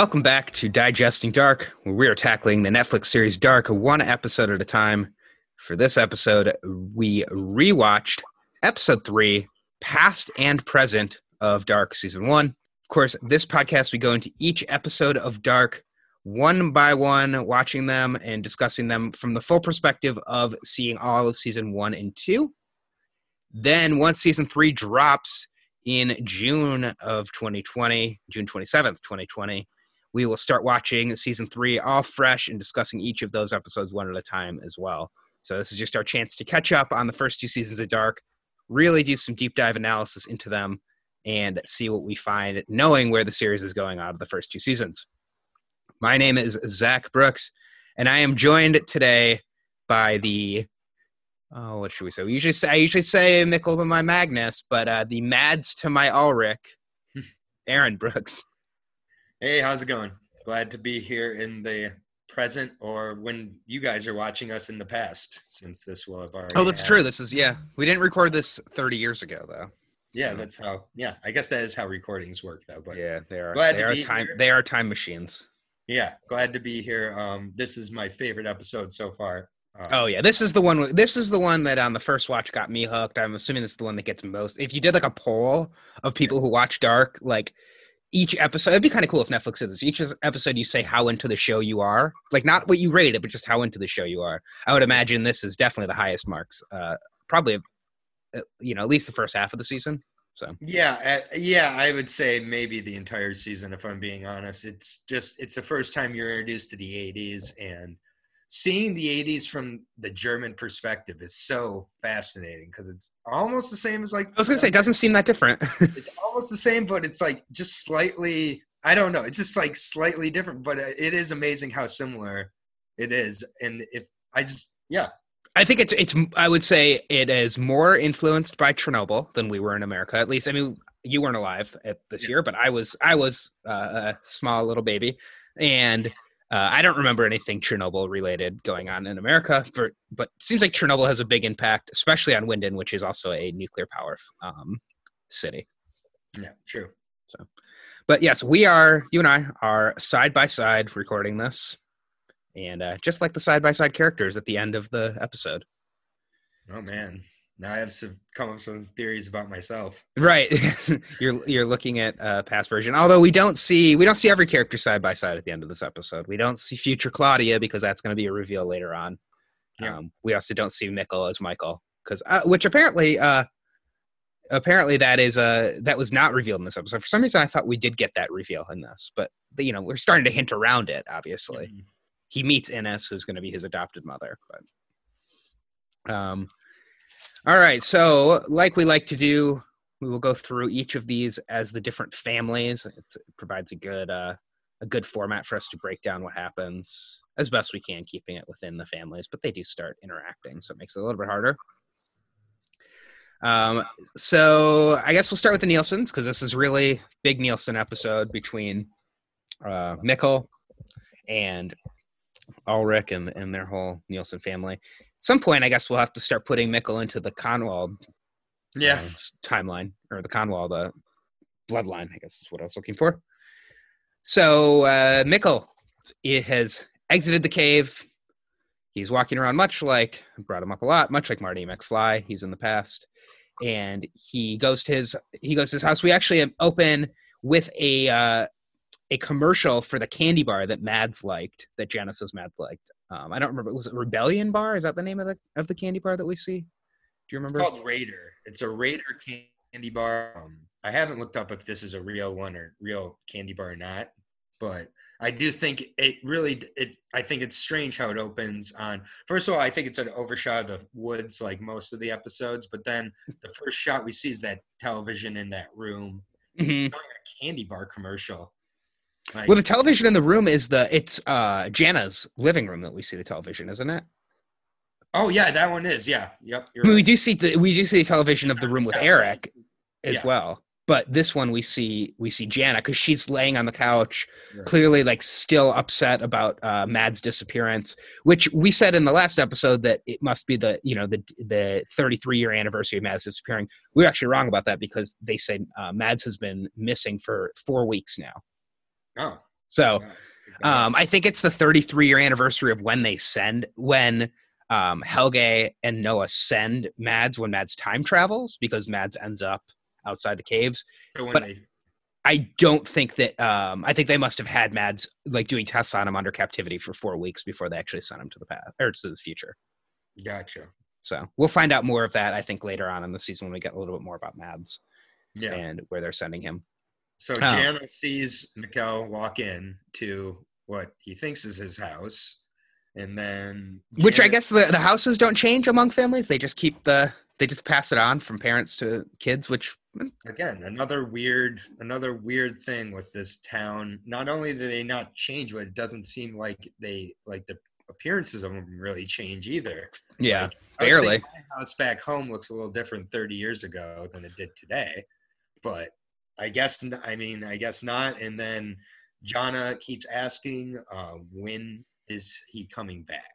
Welcome back to Digesting Dark, where we are tackling the Netflix series Dark one episode at a time. For this episode, we rewatched episode three, Past and Present of Dark season one. Of course, this podcast, we go into each episode of Dark one by one, watching them and discussing them from the full perspective of seeing all of season one and two. Then, once season three drops in June of 2020, June 27th, 2020, we will start watching season three all fresh and discussing each of those episodes one at a time as well. So, this is just our chance to catch up on the first two seasons of Dark, really do some deep dive analysis into them, and see what we find, knowing where the series is going out of the first two seasons. My name is Zach Brooks, and I am joined today by the oh, what should we say? We usually say I usually say Mikkel to my Magnus, but uh, the Mads to my Ulrich, Aaron Brooks. Hey, how's it going? Glad to be here in the present or when you guys are watching us in the past, since this will have already. Oh, that's true. This is yeah. We didn't record this 30 years ago though. Yeah, so. that's how. Yeah, I guess that is how recordings work, though. But yeah, they are. Glad they are time. Here. They are time machines. Yeah, glad to be here. Um, this is my favorite episode so far. Um, oh yeah, this is the one. This is the one that on the first watch got me hooked. I'm assuming this is the one that gets most. If you did like a poll of people yeah. who watch Dark, like each episode, it'd be kind of cool if Netflix did this. Each episode, you say how into the show you are, like not what you rate it, but just how into the show you are. I would imagine this is definitely the highest marks. Uh, probably, uh, you know, at least the first half of the season. So yeah, uh, yeah, I would say maybe the entire season. If I'm being honest, it's just it's the first time you're introduced to the '80s, and seeing the '80s from the German perspective is so fascinating because it's almost the same as like I was gonna say, it doesn't seem that different. it's almost the same, but it's like just slightly. I don't know. It's just like slightly different, but it is amazing how similar it is. And if I just yeah, I think it's it's. I would say it is more influenced by Chernobyl than we were in America. At least, I mean, you weren't alive at this yeah. year, but I was. I was uh, a small little baby, and uh, I don't remember anything Chernobyl related going on in America. For but seems like Chernobyl has a big impact, especially on Winden, which is also a nuclear power um, city. Yeah, true. So, but yes, we are. You and I are side by side recording this and uh, just like the side by side characters at the end of the episode. Oh man, now I have to come up with some theories about myself. Right, you're you're looking at a past version. Although we don't see we don't see every character side by side at the end of this episode. We don't see future Claudia because that's going to be a reveal later on. Yeah. Um, we also don't see Mikkel as Michael because uh, which apparently uh, apparently that is uh that was not revealed in this episode. For some reason, I thought we did get that reveal in this, but you know we're starting to hint around it. Obviously. Mm-hmm he meets Ines, who's going to be his adopted mother. But um, all right. So, like we like to do, we will go through each of these as the different families. It's, it provides a good uh, a good format for us to break down what happens as best we can, keeping it within the families. But they do start interacting, so it makes it a little bit harder. Um, so I guess we'll start with the Nielsen's because this is really big Nielsen episode between uh, Mikkel and Ulrich and, and their whole Nielsen family. Some point, I guess we'll have to start putting Mikkel into the Kahnwald yeah. Uh, timeline or the Kahnwald uh, bloodline, I guess is what I was looking for. So uh, Mikkel it has exited the cave. He's walking around much like brought him up a lot, much like Marty McFly. He's in the past, and he goes to his he goes to his house. We actually open with a uh, a commercial for the candy bar that Mads liked, that Janice's Mads liked. Um, I don't remember. Was it Rebellion Bar? Is that the name of the of the candy bar that we see? Do you remember? It's called Raider. It's a Raider candy bar. Um, I haven't looked up if this is a real one or real candy bar or not, but I do think it really. It. I think it's strange how it opens on. First of all, I think it's an overshot of the woods, like most of the episodes. But then the first shot we see is that television in that room. Mm-hmm. A candy bar commercial like, well, the television in the room is the it's uh Jana's living room that we see the television, isn't it? Oh yeah, that one is. Yeah. Yep. I mean, right. We do see the we do see the television of the room with Eric as yeah. well. But this one we see we see Jana because she's laying on the couch, right. clearly like still upset about uh, Mad's disappearance. Which we said in the last episode that it must be the you know the the 33 year anniversary of Mad's disappearing. We are actually wrong about that because they say uh, Mads has been missing for four weeks now. Oh. So um, I think it's the 33 year anniversary of when they send when um, Helge and Noah send Mads when Mads time travels because Mads ends up outside the caves. So but- they, I don't think that. Um, I think they must have had Mads like doing tests on him under captivity for four weeks before they actually sent him to the past or to the future. gotcha. So we'll find out more of that. I think later on in the season when we get a little bit more about Mads Yeah. and where they're sending him. So Oh. Jana sees Mikkel walk in to what he thinks is his house, and then Which I guess the, the houses don't change among families. They just keep the they just pass it on from parents to kids, which hmm. again another weird another weird thing with this town. Not only do they not change, but it doesn't seem like they like the appearances of them really change either. yeah, Like, barely. My house back home looks a little different 30 years ago than it did today, but I guess I mean I guess not. And then Jana keeps asking, uh, when is he coming back?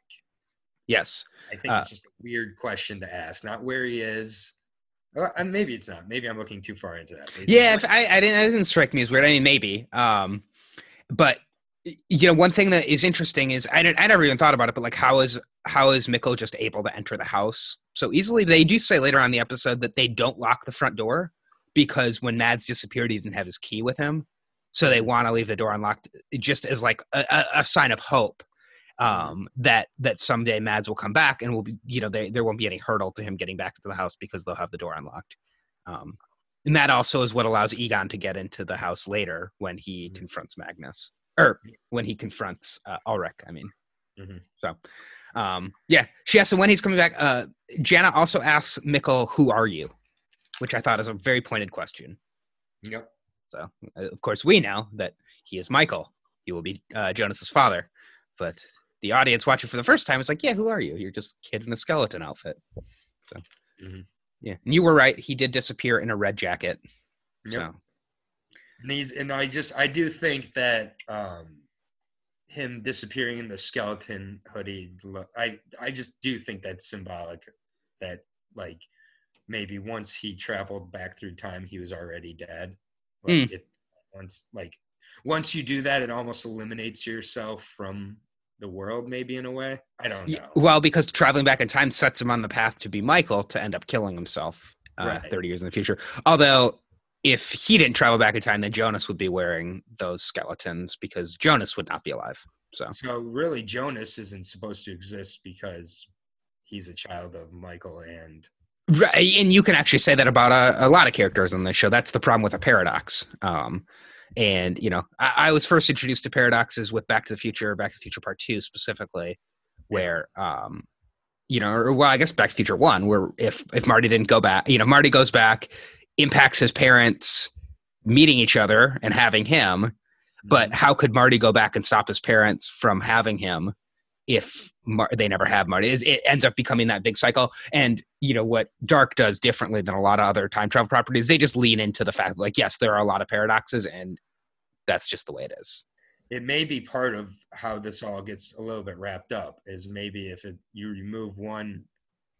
Yes. I think Uh, it's just a weird question to ask, not where he is. Or, and maybe it's not. Maybe I'm looking too far into that. Maybe Yeah, if I, I didn't. It didn't strike me as weird. I mean, maybe. Um, but you know, one thing that is interesting is I didn't. I never even thought about it. But like, how is how is Mikkel just able to enter the house so easily? They do say later on in the episode that they don't lock the front door because when Mads disappeared, he didn't have his key with him, so they want to leave the door unlocked just as like a, a, sign of hope um that that someday mads will come back and will be you know they, there won't be any hurdle to him getting back to the house because they'll have the door unlocked. Um and that also is what allows egon to get into the house later when he Mhm. confronts magnus or when he confronts uh, ulrich i mean. Mhm. so um yeah she asks him when he's coming back. Uh jana also asks mikkel who are you which i thought is a very pointed question Yep. so uh, of course we know that he is michael he will be uh, jonas's father but the audience watching for the first time is like, yeah, who are you? You're just a kid in a skeleton outfit. So, Mhm. yeah, and you were right. He did disappear in a red jacket. Yep. So, And he's and I just I do think that um him disappearing in the skeleton hoodie look I I just do think that's symbolic that like maybe once he traveled back through time he was already dead. Like it once like once you do that it almost eliminates yourself from the world maybe in a way. I don't know. well, because traveling back in time sets him on the path to be Michael to end up killing himself uh, Right. 30 years in the future. Although, if he didn't travel back in time, then Jonas would be wearing those skeletons because Jonas would not be alive. So, So really Jonas isn't supposed to exist because he's a child of Michael and Right, and you can actually say that about a, a lot of characters on this show. That's the problem with a paradox. Um, and you know, I, I was first introduced to paradoxes with Back to the Future, Back to the Future Part Two specifically, where um, you know, or well, I guess Back to the Future One, where if if Marty didn't go back, you know, Marty goes back, impacts his parents meeting each other and having him, but how could Marty go back and stop his parents from having him if Mar- they never have Marty? It, it ends up becoming that big cycle. And you know what Dark does differently than a lot of other time travel properties? They just lean into the fact, like, yes, there are a lot of paradoxes, and that's just the way it is. it may be part of how this all gets a little bit wrapped up is maybe if it, you remove one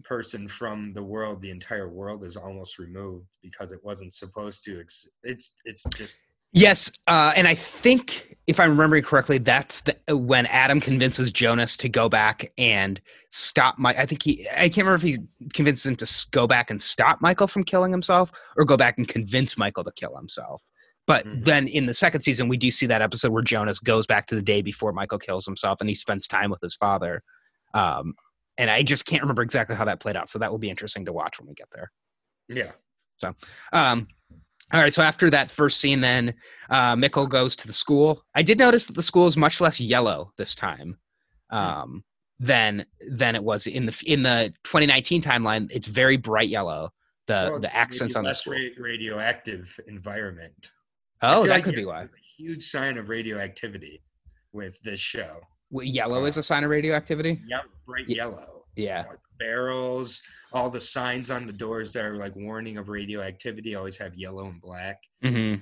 person from the world the entire world is almost removed because it wasn't supposed to ex- it's it's just Yes, uh, and I think if I'm remembering correctly, that's the, when Adam convinces Jonas to go back and stop my. I think he. I can't remember if he convinces him to go back and stop Michael from killing himself, or go back and convince Michael to kill himself. But Mhm. then in the second season, we do see that episode where Jonas goes back to the day before Michael kills himself, and he spends time with his father. Um, and I just can't remember exactly how that played out. So that will be interesting to watch when we get there. yeah So, Um, all right, so after that first scene, then uh, Mikkel goes to the school. I did notice that the school is much less yellow this time um, than than it was in the in the 2019 timeline. It's very bright yellow. The Well, the accents on the school. ra- radioactive environment Oh, that like could be why. a huge sign of radioactivity with this show Well, Yellow is a sign of radioactivity. yellow, bright yellow Yeah. like barrels all the signs on the doors that are like warning of radioactivity always have yellow and black hmm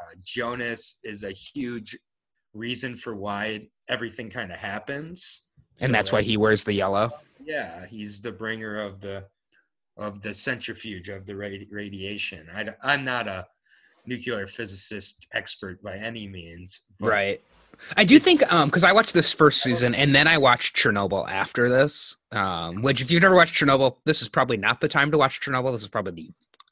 uh, Jonas is a huge reason for why everything kind of happens. And So that's why he wears the yellow. yeah, he's the bringer of the of the centrifuge of the radi- radiation. I, am not a nuclear physicist expert by any means, Right. I do think um because I watched this first season and then I watched Chernobyl after this. Um, which if you've never watched Chernobyl, this is probably not the time to watch Chernobyl. This is probably the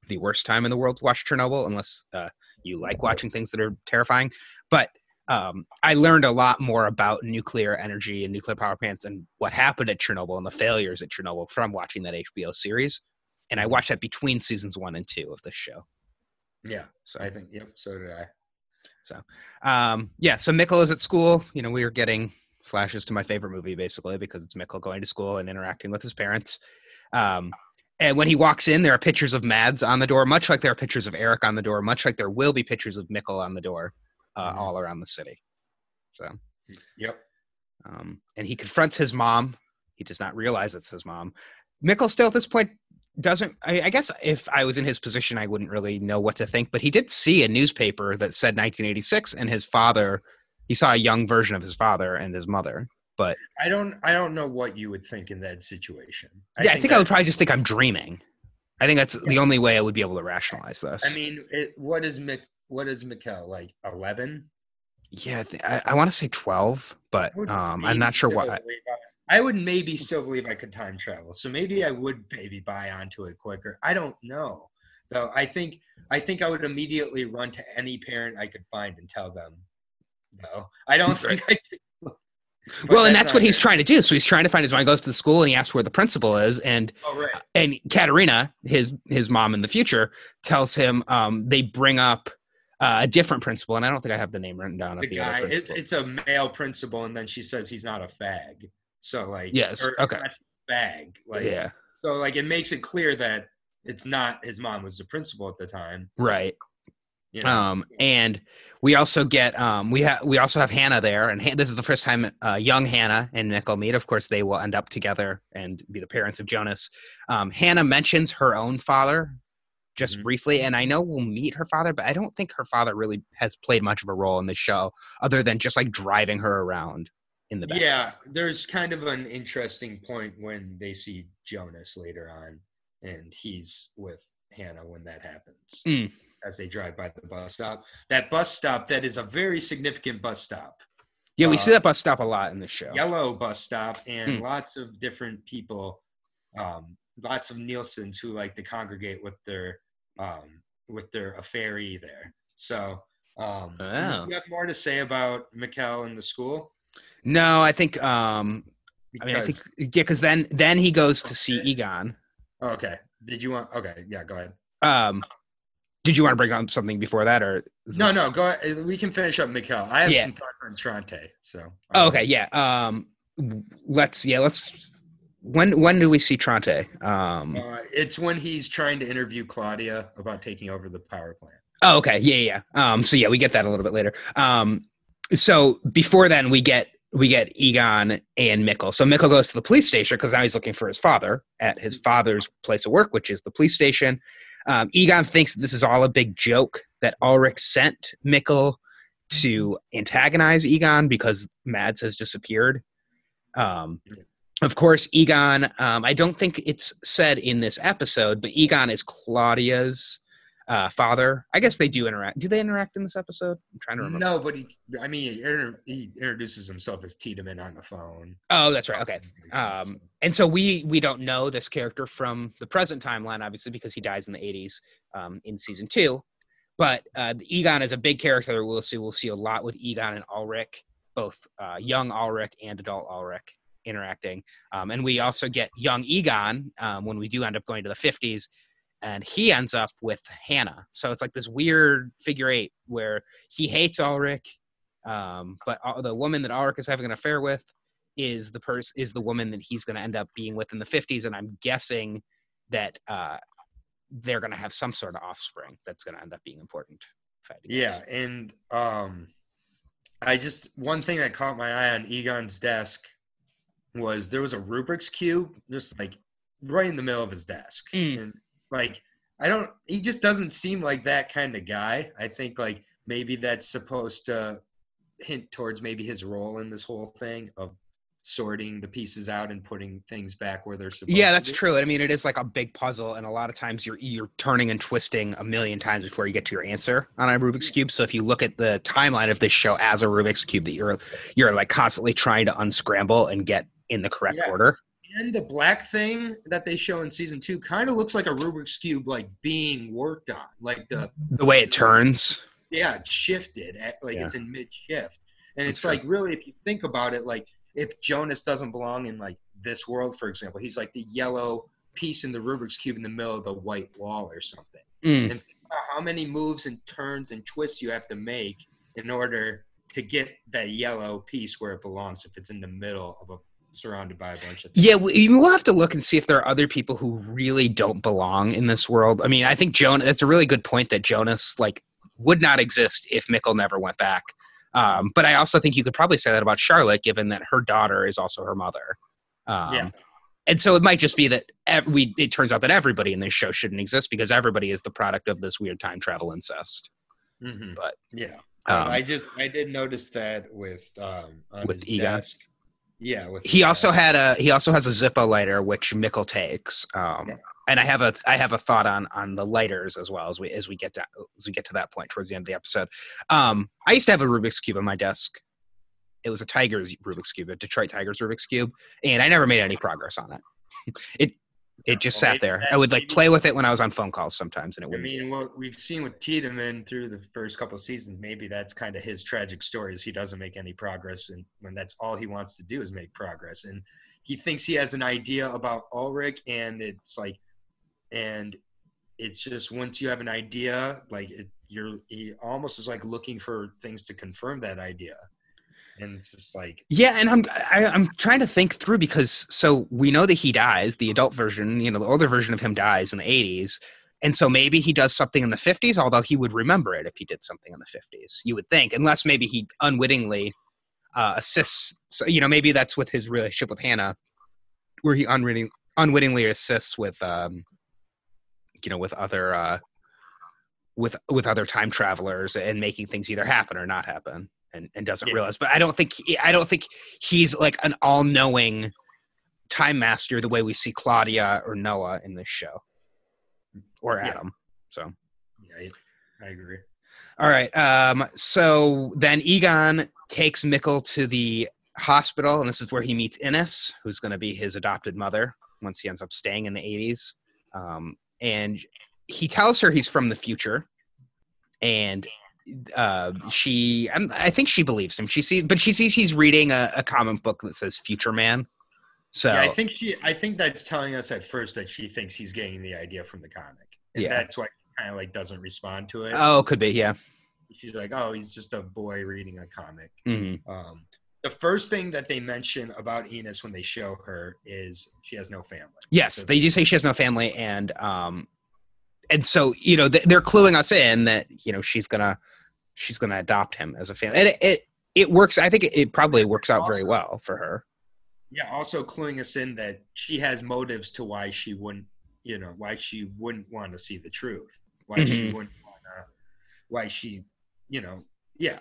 the worst time in the world to watch Chernobyl unless uh, you like watching things that are terrifying. But um, I learned a lot more about nuclear energy and nuclear power plants and what happened at Chernobyl and the failures at Chernobyl from watching that HBO series. And I watched that between seasons one and two of this show. Yeah, so I think yep. So did I. So, um, yeah. So Mikkel is at school. You know, we were getting flashes to my favorite movie basically because it's Mikkel going to school and interacting with his parents. Um, and when he walks in, there are pictures of Mads on the door, much like there are pictures of Eric on the door, much like there will be pictures of Mikkel on the door, uh, Mhm. all around the city. So, Yep. um, and he confronts his mom. He does not realize it's his mom. Mikkel still at this point doesn't. I, I guess if I was in his position, I wouldn't really know what to think. But he did see a newspaper that said 1986, and his father. He saw a young version of his father and his mother. But I don't. I don't know what you would think in that situation. yeah, I think I would probably just think I'm dreaming. I think that's the only way I would be able to rationalize this. I mean, it, what is Mik? What is Mikkel like? Eleven? Yeah, I, I, I want to say 12, but um, I'm not sure what. I would maybe still believe I could time travel, so maybe I would maybe buy onto it quicker. I don't know, though. I think I think I would immediately run to any parent I could find and tell them. No, I don't think I could. But well, and that's what he's trying to do. So he's trying to find his mom. He goes to the school and he asks where the principal is, and Oh right. and Katerina, his his mom in the future, tells him um, they bring up uh, a different principal, and I don't think I have the name written down. The the guy, it's it's a male principal, and then she says he's not a fag. So like, Yes, okay. that's fag. Like, yeah, so like it makes it clear that it's not his mom was the principal at the time. right. You know? Um, and we also get um, we have we also have Hannah there, and Han- this is the first time uh, young Hannah and Mikkel meet. Of course, they will end up together and be the parents of Jonas. Um, Hannah mentions her own father just Mhm. briefly, and I know we'll meet her father, but I don't think her father really has played much of a role in the show, other than just like driving her around in the back. Yeah, there's kind of an interesting point when they see Jonas later on, and he's with Hannah when that happens. Mm. As they drive by the bus stop, that bus stop that is a very significant bus stop, Yeah, we Uh, see that bus stop a lot in the show. yellow bus stop, and Hmm. lots of different people, um, lots of Nielsen's who like to congregate with their um, with their affair there. So, um, Oh. you have more to say about Mikkel and the school? No, I think um, I mean I think yeah, because then then he goes to see Egon. Oh, okay. Did you want? Okay, yeah. Go ahead. Um, did you want to bring on something before that, or No, this- no. Go. ahead. We can finish up Mikkel. I have Yeah. some thoughts on Trante. So. Oh, um, okay, yeah. Um, let's yeah, let's. When when do we see Trante? Um, Uh, it's when he's trying to interview Claudia about taking over the power plant. oh, okay, yeah, yeah. Um, so yeah, we get that a little bit later. Um, so before then, we get we get Egon and Mikkel. So Mikkel goes to the police station because now he's looking for his father at his father's place of work, which is the police station. Um, Egon thinks this is all a big joke that Ulrich sent Mikkel to antagonize Egon because Mads has disappeared. Um, of course, Egon, um, I don't think it's said in this episode, but Egon is Claudia's uh, father. I guess they do interact. Do they interact in this episode? I'm trying to remember. No, but he. I mean, he, inter- he introduces himself as Tiedemann on the phone. Oh, that's right. Okay. Things like that, Um, and so we we don't know this character from the present timeline, obviously, because he dies in the '80s um, in season two. But uh, Egon is a big character. We'll see. We'll see a lot with Egon and Ulrich, both uh, young Ulrich and adult Ulrich interacting. Um, and we also get young Egon um, when we do end up going to the 50s, and he ends up with Hannah. So it's like this weird figure eight where he hates Ulrich, um, but the woman that Ulrich is having an affair with is the person is the woman that he's going to end up being with in the 50s and i'm guessing that uh, they're going to have some sort of offspring that's going to end up being important. Yeah, and um, I just one thing that caught my eye on Egon's desk was there was a Rubik's cube just like right in the middle of his desk, Mm. and like I don't, he just doesn't seem like that kind of guy. I think like maybe that's supposed to hint towards maybe his role in this whole thing of sorting the pieces out and putting things back where they're supposed to Yeah, that's true. I mean, it is like a big puzzle, and a lot of times you're you're turning and twisting a million times before you get to your answer on a Rubik's cube. So if you look at the timeline of this show as a Rubik's cube, that you're you're like constantly trying to unscramble and get in the correct Yeah. order. And the black thing that they show in season two kind of looks like a Rubik's cube, like being worked on, like the The way it turns. yeah, it's shifted, at, like Yeah. it's in mid shift, and That's it's true. like really, if you think about it, like if Jonas doesn't belong in like this world, for example, he's like the yellow piece in the Rubik's cube in the middle of the white wall or something. Mm. Uh, How many moves and turns and twists you have to make in order to get that yellow piece where it belongs if it's in the middle of a surrounded by a bunch of Yeah, we, we'll have to look and see if there are other people who really don't belong in this world. I mean, I think Jonas. That's a really good point that Jonas like would not exist if Mikkel never went back. Um, but I also think you could probably say that about Charlotte, given that her daughter is also her mother. Um, Yeah. And so it might just be that ev- we. It turns out that everybody in this show shouldn't exist because everybody is the product of this weird time travel incest. Mhm. But, yeah, Um, I just I did notice that with um on With Egon? desk. Yeah, with he his also desk. had a he also has a Zippo lighter which Mikkel takes. Um, Yeah. and I have a I have a thought on on the lighters as well as we as we get to as we get to that point towards the end of the episode. Um, I used to have a Rubik's cube on my desk. It was a Tigers Rubik's cube, a Detroit Tigers Rubik's cube, and I never made any progress on it. it it just sat there. I would like play with it when I was on phone calls sometimes, and it I wouldn't. mean, what we've seen with Tiedemann through the first couple of seasons, maybe that's kind of his tragic story is he doesn't make any progress, and when that's all he wants to do is make progress, and he thinks he has an idea about Ulrich, and it's like, and it's just once you have an idea, like it, you're, he almost is like looking for things to confirm that idea, and it's just like, Yeah, and I'm I, I'm trying to think through because so we know that he dies. The adult version, you know, the older version of him dies in the 80s, and so maybe he does something in the 50s. Although he would remember it if he did something in the 50s, you would think, unless maybe he unwittingly uh, assists. So you know, maybe that's with his relationship with Hannah, where he unwitting, unwittingly assists with, um, you know, with other uh, with with other time travelers and making things either happen or not happen and, and doesn't Yeah. realize but i don't think he, i don't think he's like an all-knowing time master the way we see claudia or noah in this show or Yeah. adam so yeah, I, I agree. all right um so then egon takes mikkel to the hospital and this is where he meets Ines, who's going to be his adopted mother once he ends up staying in the 80s um and he tells her he's from the future and uh, she I'm, i think she believes him she sees but she sees he's reading a, a comic book that says future man so Yeah, I think she. I think that's telling us at first that she thinks he's getting the idea from the comic, and Yeah. that's why she kind of like doesn't respond to it. oh could be yeah She's like, "Oh, he's just a boy reading a comic." Mhm. Um, the first thing that they mention about Ines when they show her is she has no family. yes So- they do say she has no family and um and so you know they're cluing us in that you know she's gonna she's gonna adopt him as a family and it it, it works i think it, it probably works out very well for her. Yeah, also cluing us in that she has motives to why she wouldn't, you know, why she wouldn't want to see the truth, why she Mhm. wouldn't want to, why she, you know, yeah,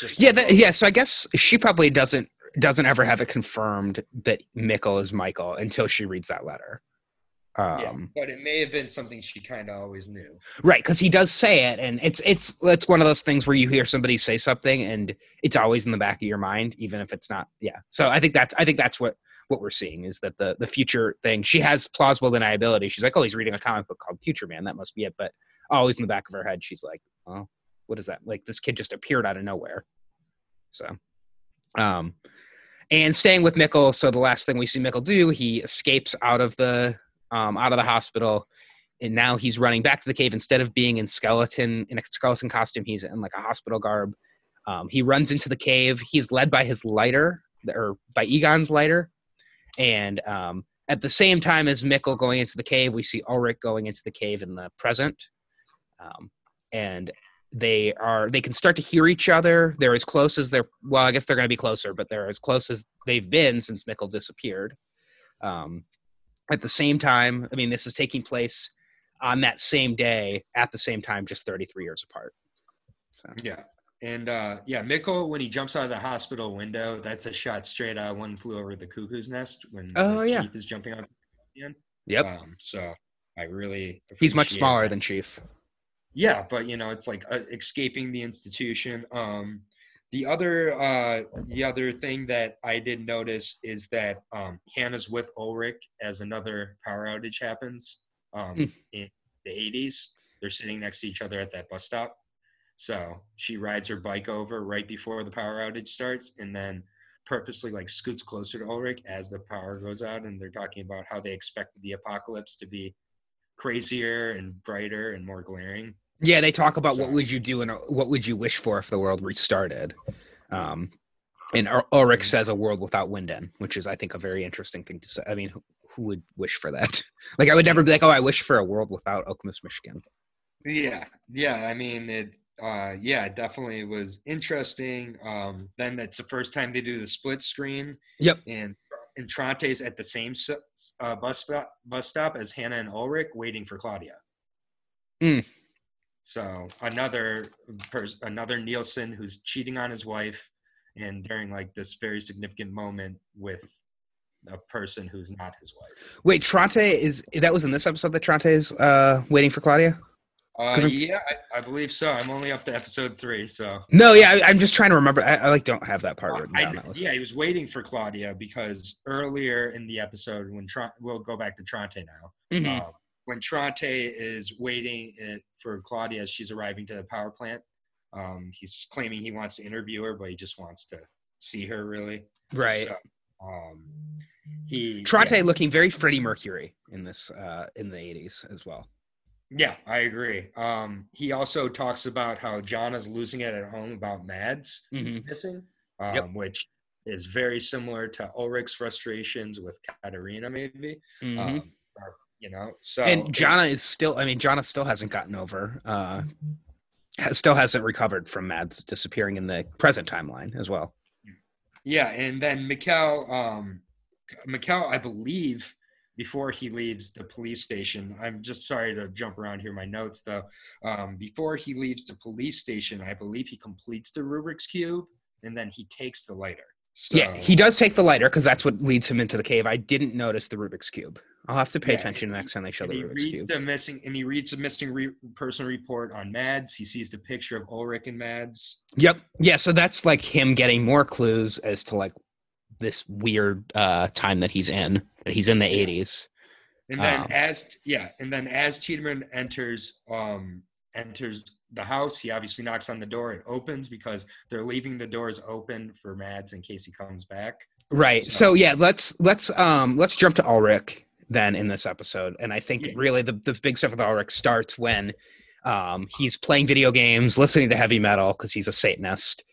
just yeah that, yeah so i guess she probably doesn't doesn't ever have it confirmed that mikkel is michael until she reads that letter um yeah, but it may have been something she kind of always knew. right because he does say it and it's it's it's one of those things where you hear somebody say something and it's always in the back of your mind even if it's not yeah. So i think that's i think that's what what we're seeing is that the the future thing she has plausible deniability. She's like oh he's reading a comic book called future man that must be it but always in the back of her head she's like oh what is that? Like this kid just appeared out of nowhere. So um and staying with mikkel so the last thing we see mikkel do he escapes out of the um out of the hospital and now he's running back to the cave instead of being in skeleton in a skeleton costume. He's in like a hospital garb. Um, he runs into the cave. He's led by his lighter or by egon's lighter. And um, at the same time as mikkel going into the cave we see ulrich going into the cave in the present. Um, and they are they can start to hear each other. They're as close as they're well i guess they're going to be closer but they're as close as they've been since mikkel disappeared. Um, at the same time i mean this is taking place on that same day at the same time just 33 years apart Yeah, And uh, yeah, Mikkel when he jumps out of the hospital window, that's a shot straight out. One flew over the cuckoo's nest when Oh, yeah. chief is jumping out. Again. Yep. Um, so I really He's much smaller that. than Chief. Yeah, but you know, it's like uh, escaping the institution. Um, the other, uh, the other thing that I did notice is that um, Hannah's with Ulrich as another power outage happens um, Hmm. in the '80s. They're sitting next to each other at that bus stop. So she rides her bike over right before the power outage starts, and then purposely like scoots closer to Ulrich as the power goes out, and they're talking about how they expected the apocalypse to be crazier and brighter and more glaring. Yeah, they talk about what would you do and what would you wish for if the world restarted. Um, and Ulrich says a world without Winden, which is, I think, a very interesting thing to say. I mean, who, who would wish for that? Like, I would never be like, oh, I wish for a world without Okemos, Michigan. Yeah, yeah. I mean, it. Uh, yeah, it definitely was interesting. Um, then that's the first time they do the split screen, Yep. and and Trante's at the same uh, bus stop bus stop as Hannah and Ulrich, waiting for Claudia. Mm. So another pers- another Nielsen who's cheating on his wife, and during like this very significant moment with a person who's not his wife. Wait, Trante is that was in this episode that Trante is uh, waiting for Claudia? Uh, yeah, I, I believe so. I'm only up to episode three, so. No, yeah, I, I'm just trying to remember. I, I like don't have that part written I- down. That yeah, he was waiting for Claudia because earlier in the episode, when Tron- we'll go back to Tronte now. Mhm. Uh, when Tronte is waiting for Claudia as she's arriving to the power plant, um, he's claiming he wants to interview her, but he just wants to see her really. right. So, um, he Trante yeah, looking very Freddie Mercury in this uh, in the 80s as well. yeah, I agree. Um, he also talks about how John is losing it at home about Mads. Mm-hmm. missing, um, Yep. which is very similar to Ulrich's frustrations with Katerina, maybe. Mm-hmm. Um, you know, so and Jana is still. I mean, Jana still hasn't gotten over. Uh, has, still hasn't recovered from Mads disappearing in the present timeline as well. yeah, and then Mikkel, um, Mikkel, I believe. Before he leaves the police station, I'm just sorry to jump around here. My notes, though. Um, before he leaves the police station, I believe he completes the Rubik's cube, and then he takes the lighter. So, Yeah, he does take the lighter because that's what leads him into the cave. I didn't notice the Rubik's cube. I'll have to pay Yeah, attention next time they show the he Rubik's reads cube. the missing and he reads the missing re- person report on Mads. He sees the picture of Ulrich and Mads. Yep. Yeah. So that's like him getting more clues as to like this weird uh, time that he's in. That he's in the. 80s. And then Um, as yeah, and then as Tiedemann enters um enters the house, he obviously knocks on the door. It opens because they're leaving the doors open for Mads in case he comes back. Right. So- So yeah, let's let's um let's jump to Ulrich then in this episode. And I think Yeah. really the, the big stuff with Ulrich starts when um he's playing video games, listening to heavy metal because he's a Satanist.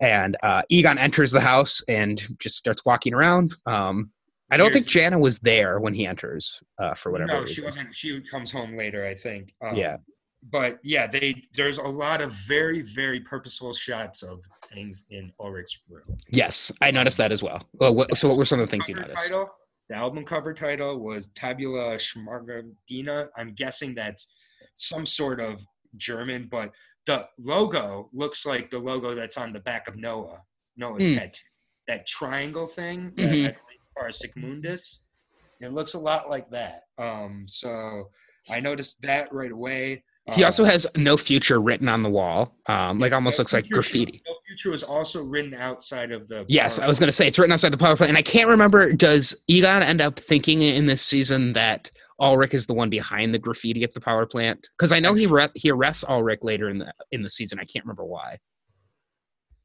And uh, Egon enters the house and just starts walking around. Um, I don't Here's- think Jana was there when he enters uh, for whatever no, reason. she wasn't. She comes home later, I think. Um, Yeah. But yeah, they there's a lot of very very purposeful shots of things in Ulrich's room. Yes, I noticed that as well. well what, so what were some of the things you noticed? title, the album cover title was Tabula Schmargadina. I'm guessing that's some sort of German, but the logo looks like the logo that's on the back of Noah. Noah's Hmm. tattoo. That triangle thing, that. I believe are It looks a lot like that. Um, so I noticed that right away. He also Um, has no future written on the wall. Um, like almost No looks like graffiti. No Future was also written outside of the. Yes, power I was going to say it's written outside the power plant, and I can't remember. Does Egon end up thinking in this season that Ulrich is the one behind the graffiti at the power plant? Because I know he re- he arrests Ulrich later in the in the season. I can't remember why.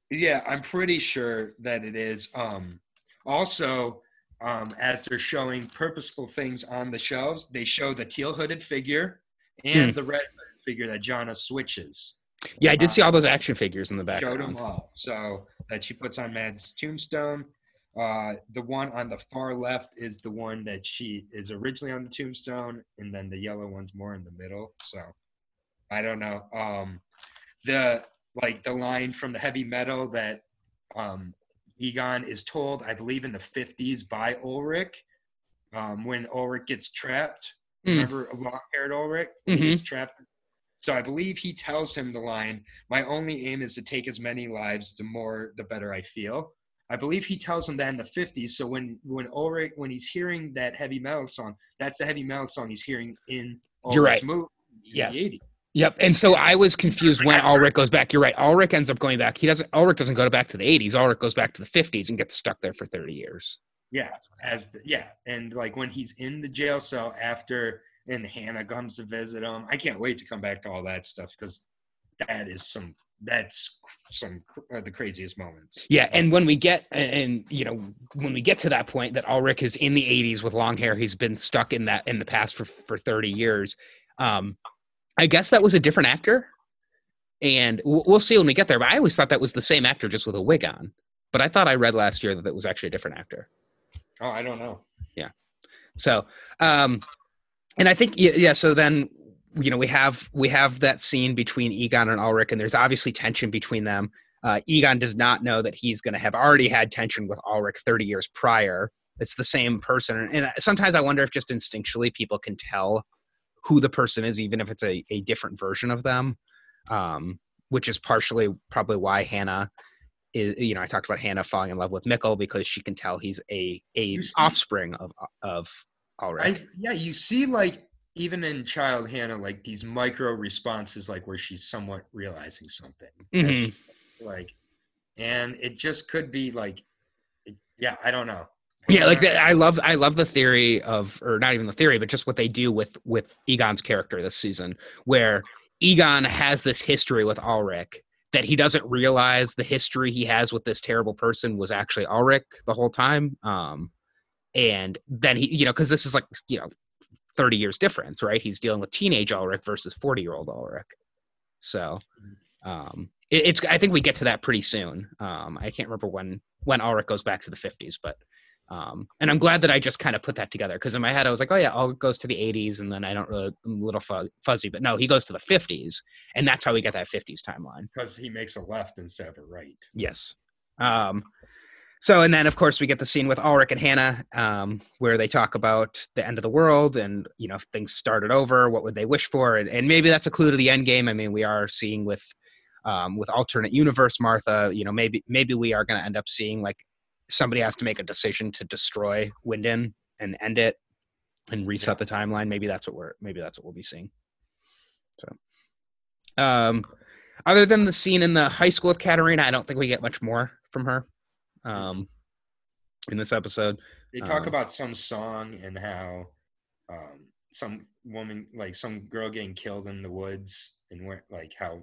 Yeah, I'm pretty sure that it is. Um, also, um, as they're showing purposeful things on the shelves, they show the teal hooded figure and the red figure that Jana switches. Yeah, I did see all those action figures in the Showed them all. So that she puts on Mad's tombstone. Uh, the one on the far left is the one that she is originally on the tombstone, and then the yellow one's more in the middle. So I don't know. Um, the like the line from the heavy metal that um, Egon is told, I believe, in the fifties by Ulrich, um, when Ulrich gets trapped. Mm. Remember long-haired Ulrich? When Mhm. He gets trapped. So I believe he tells him the line, "My only aim is to take as many lives. The more, the better I feel." I believe he tells him that in the 50s. So when when Ulrich when he's hearing that heavy metal song, that's the heavy metal song he's hearing in Ulrich's You're right. movie. in the Yes. 80s. Yep. And so I was confused when Ulrich goes back. You're right. Ulrich ends up going back. He doesn't. Ulrich doesn't go back to the 80s. Ulrich goes back to the 50s and gets stuck there for 30 years. Yeah, as the, yeah, and like when he's in the jail cell after, and Hannah comes to visit him. I can't wait to come back to all that stuff because that is some that's some uh, the craziest moments. Yeah, and when we get and, you know when we get to that point that Ulrich is in the 80s with long hair, he's been stuck in that in the past for for 30 years. Um, I guess that was a different actor, and we'll we'll see when we get there. But I always thought that was the same actor just with a wig on. But I thought I read last year that it was actually a different actor. Oh, I don't know. Yeah. So, um, and I think yeah, yeah. So then, you know, we have we have that scene between Egon and Ulrich, and there's obviously tension between them. Uh, Egon does not know that he's going to have already had tension with Ulrich 30 years prior. It's the same person, and sometimes I wonder if just instinctually people can tell who the person is, even if it's a, a different version of them. Um, which is partially probably why Hannah is. You know, I talked about Hannah falling in love with Mikkel because she can tell he's a a offspring of of Ulrich. I yeah, you see like even in child Hannah like these micro responses like where she's somewhat realizing something. Mhm. she- like, and it just could be like, it- yeah, I don't know. yeah like the, i love i love the theory of or not even the theory but just what they do with with egon's character this season where egon has this history with ulrich that he doesn't realize the history he has with this terrible person was actually ulrich the whole time um and then he you know because this is like you know 30 years difference right he's dealing with teenage ulrich versus 40 year old ulrich so um it, it's i think we get to that pretty soon um i can't remember when when ulrich goes back to the 50s but um, and I'm glad that I just kind of put that together because in my head I was like, oh yeah, all goes to the 80s, and then I don't really I'm a little fuzzy, but no, he goes to the 50s, and that's how we get that 50s timeline. because he makes a left instead of a right. Yes. Um, so and then of course we get the scene with Ulrich and Hannah um, where they talk about the end of the world and you know if things started over, what would they wish for, and, and maybe that's a clue to the end game. I mean, we are seeing with um, with alternate universe Martha, you know, maybe maybe we are going to end up seeing like somebody has to make a decision to destroy Winden and end it and reset the timeline. Maybe that's what we're maybe that's what we'll be seeing. So, um, other than the scene in the high school with Katarina, I don't think we get much more from her um, in this episode. They talk Um, about some song and how um, some woman, like some girl getting killed in the woods, and where, like how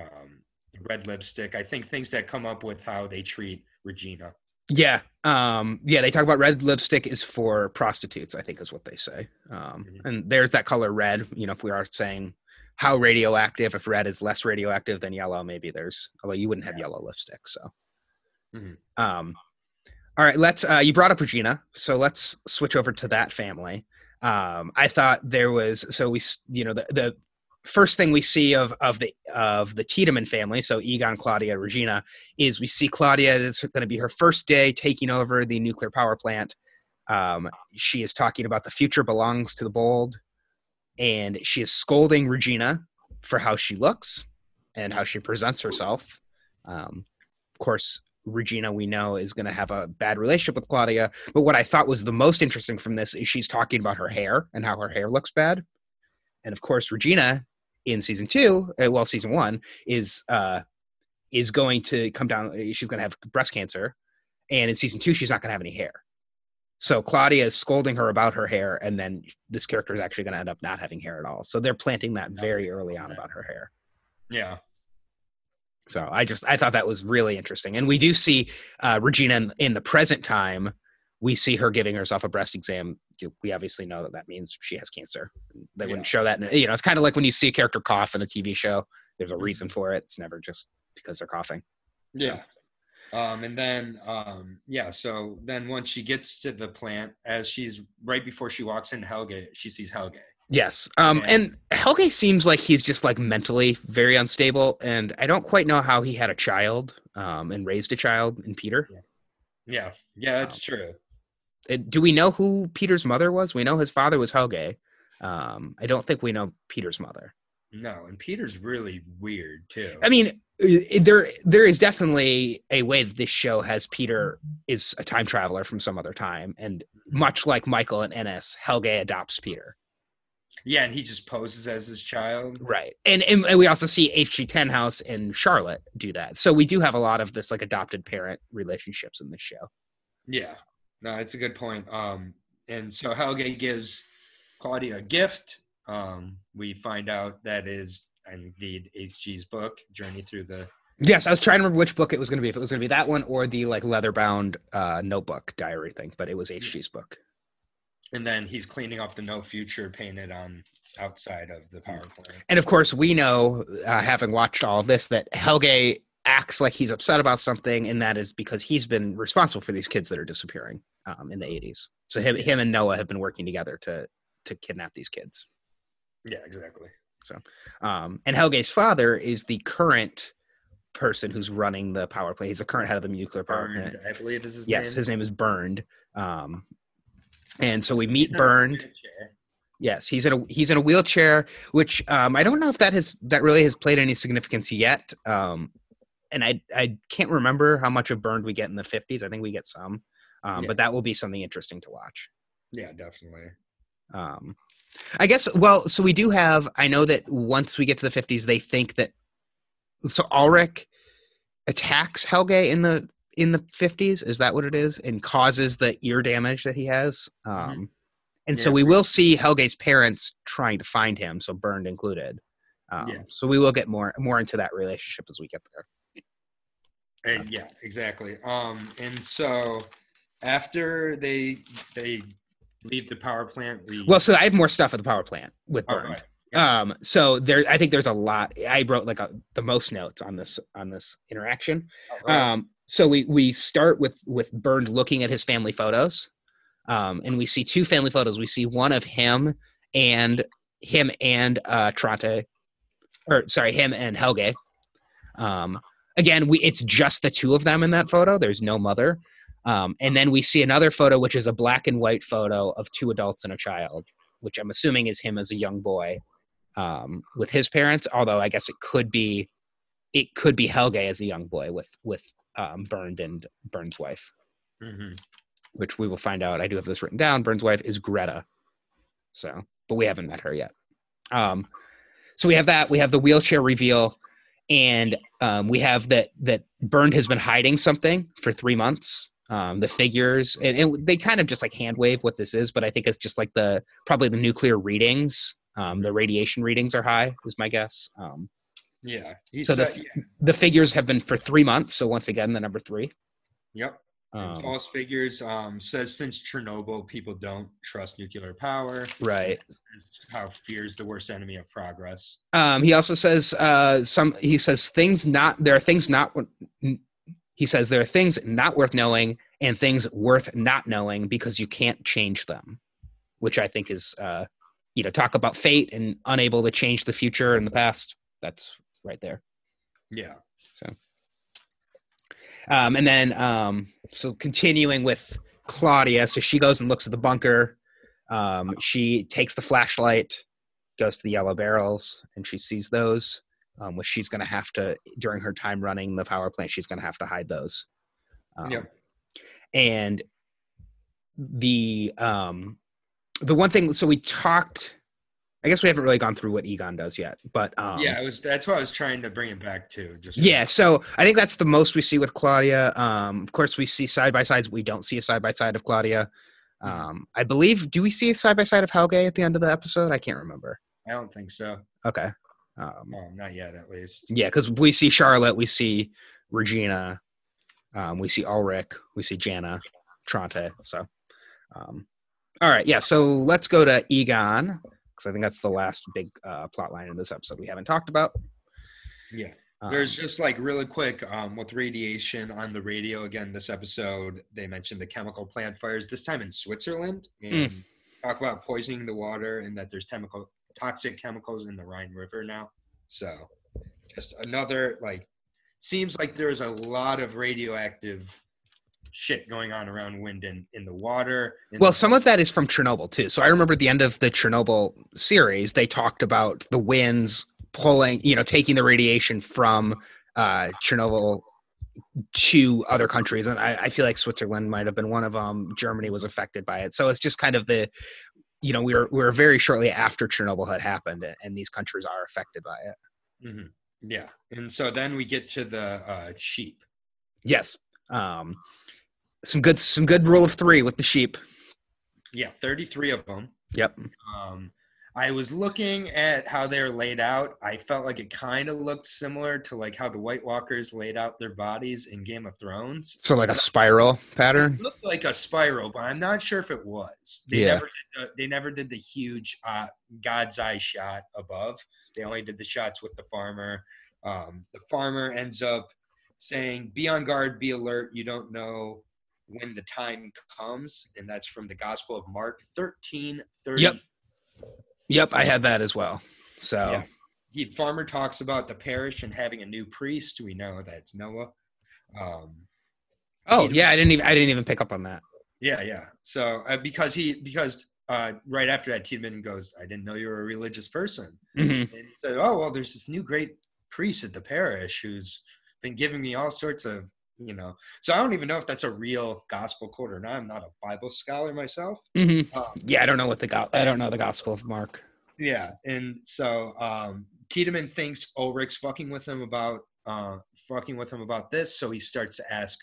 um, red lipstick. I think things that come up with how they treat Regina. Yeah, um, yeah, they talk about red lipstick is for prostitutes. I think is what they say. Um, Mhm. And there's that color red. You know, if we are saying how radioactive, if red is less radioactive than yellow, maybe there's. Although you wouldn't have Yeah. yellow lipstick, so. Mhm. Um, all right, let's. Uh, you brought up Regina, so let's switch over to that family. Um, I thought there was so we, you know, the the first thing we see of of the of the Tiedemann family, so Egon, Claudia, Regina, is we see Claudia is going to be her first day taking over the nuclear power plant. Um, she is talking about the future belongs to the bold, and she is scolding Regina for how she looks and how she presents herself. Um, of course, Regina, we know, is going to have a bad relationship with Claudia. But what I thought was the most interesting from this is she's talking about her hair and how her hair looks bad. And of course, Regina in season two, uh, well, season one is uh, is going to come down. She's going to have breast cancer, and in season two, she's not going to have any hair. So Claudia is scolding her about her hair, and then this character is actually going to end up not having hair at all. So they're planting that very early on about her hair. Yeah, So I just I thought that was really interesting, and we do see uh, Regina in, in the present time. We see her giving herself a breast exam. We obviously know that that means she has cancer. They wouldn't show that. In, you know, it's kind of like when you see a character cough in a TV show. There's a reason for it. It's never just because they're coughing. yeah. Um, and then um, yeah, so then once she gets to the plant, as she's right before she walks in Helge, she sees Helge. Yes. Um, Yeah. and Helge seems like he's just like mentally very unstable, and I don't quite know how he had a child um, and raised a child in Peter. Yeah, yeah, that's true. Uh, Do we know who Peter's mother was? We know his father was Helge. Um, I don't think we know Peter's mother. No, and Peter's really weird too. I mean, there there is definitely a way that this show has Peter is a time traveler from some other time, and much like Michael and Ennis, Helge adopts Peter. Yeah, and he just poses as his child. Right. And, and and we also see HG Tannhaus and Charlotte do that. So we do have a lot of this like adopted parent relationships in this show. Yeah, no, it's a good point. Um, and so Helge gives Claudia a gift. Um, we find out that is indeed HG's book, Journey Through the. Yes, I was trying to remember which book it was going to be. If it was going to be that one or the like leather bound uh, notebook diary thing, but it was HG's book. And then he's cleaning up the no future painted on outside of the power plant. And of course, we know, uh, having watched all of this, that Helge acts like he's upset about something, and that is because he's been responsible for these kids that are disappearing um, in the 80s. So him, him and Noah have been working together to to kidnap these kids. Yeah, exactly. Um, and Helge's father is the current person who's running the power plant. He's the current head of the nuclear power plant. I believe is his name. Yes, name. his name is Bernd. Um, and so we meet He's in a Bernd. Yes, he's in a he's in a wheelchair, which um, I don't know if that has that really has played any significance yet. Um, and I I can't remember how much of Bernd we get in the fifties. I think we get some, um, Yeah. but that will be something interesting to watch. Yeah, definitely. Um, I guess. Well, so we do have. I know that once we get to the fifties, they think that. So Ulrich attacks Helge in the in the fifties. Is that what it is? And causes the ear damage that he has. Um, And so we will see Helge's parents trying to find him, so Bernd included. Um, Yeah. So we will get more more into that relationship as we get there. And yeah, exactly. Um, and so after they they leave the power plant, we Well, so I have more stuff at the power plant with Oh, Bernd. right. Yeah. Um, so there, I think there's a lot. I wrote like a, the most notes on this on this interaction. All right. Um, so we we start with with Bernd looking at his family photos, um, and we see two family photos. We see one of him and him and uh, Tronte, or sorry, him and Helge. Um, again, we it's just the two of them in that photo. There's no mother. Um, and then we see another photo, which is a black and white photo of two adults and a child, which I'm assuming is him as a young boy um, with his parents. Although I guess it could be, it could be Helge as a young boy with with um, Bernd and Bernd's wife, Mhm. which we will find out. I do have this written down. Bernd's wife is Greta, so but we haven't met her yet. Um, so we have that. We have the wheelchair reveal, and um, we have that that Bernd has been hiding something for three months. Um, the figures, and, and they kind of just like hand wave what this is, but I think it's just like the probably the nuclear readings. Um, the radiation readings are high, is my guess. Um, Yeah. He So the said, yeah. the figures have been for three months. So once again, the number three. Yep. Um, false figures um, says since Chernobyl, people don't trust nuclear power. right. How fear is the worst enemy of progress. Um, he also says uh, some. He says things not. There are things not. He says there are things not worth knowing and things worth not knowing because you can't change them, which I think is, uh, you know, talk about fate and unable to change the future and the past. That's right there. Yeah. Um, and then, um, so continuing with Claudia, so she goes and looks at the bunker. Um, she takes the flashlight, goes to the yellow barrels, and she sees those, um, which she's going to have to, during her time running the power plant, she's going to have to hide those. Um, Yep. And the um, the one thing, so we talked. I guess we haven't really gone through what Egon does yet, but um, yeah, it was that's what I was trying to bring it back to. Just yeah, so I think that's the most we see with Claudia. Um, of course, we see side by sides. We don't see a side by side of Claudia. Um, I believe. Do we see a side by side of Helge at the end of the episode? I can't remember. I don't think so. Okay. Um, Well, not yet, at least. yeah, because we see Charlotte, we see Regina, um, we see Ulrich, we see Jana, Tronte. So, um, all right, yeah. So let's go to Egon because I think that's the last big uh, plot line in this episode we haven't talked about. Yeah. Um, There's just like really quick um, with radiation on the radio again. This episode, they mentioned the chemical plant fires. This time in Switzerland, and talk about poisoning the water and that there's chemical toxic chemicals in the Rhine River now. So, just another like seems like there's a lot of radioactive shit going on around Winden in the water. in Well, the- some of that is from Chernobyl too. So I remember at the end of the Chernobyl series, they talked about the winds pulling, you know, taking the radiation from uh, Chernobyl to other countries, and I, I feel like Switzerland might have been one of them. Germany was affected by it, so it's just kind of the, you know, we were we were very shortly after Chernobyl had happened, and these countries are affected by it. Mm-hmm. Yeah, and so then we get to the uh, sheep. Yes, um, some good some good rule of three with the sheep. Yeah, thirty three of them. Yep. Um, I was looking at how they're laid out. I felt like it kind of looked similar to like how the White Walkers laid out their bodies in Game of Thrones. So like a spiral pattern. It looked like a spiral, but I'm not sure if it was. They Yeah. never did the, they never did the huge uh, God's eye shot above. They only did the shots with the farmer. Um, the farmer ends up saying, "Be on guard, be alert. You don't know." When the time comes, and that's from the Gospel of Mark thirteen thirty Yep. Yep, I had that as well. So Yeah. he farmer talks about the parish and having a new priest. We know that's Noah. Um, oh yeah, I didn't even I didn't even pick up on that. yeah, yeah. So uh, because he because uh, right after that, Tiedemann goes, "I didn't know you were a religious person." hmm And he said, "Oh well, there's this new great priest at the parish who's been giving me all sorts of." You know, so I don't even know if that's a real gospel quote or not. I'm not a Bible scholar myself. hmm Um, Yeah, I don't know what the go- I don't know the Gospel of Mark. Yeah, and so um, Tiedemann thinks Ulrich's fucking with him about uh, fucking with him about this, so he starts to ask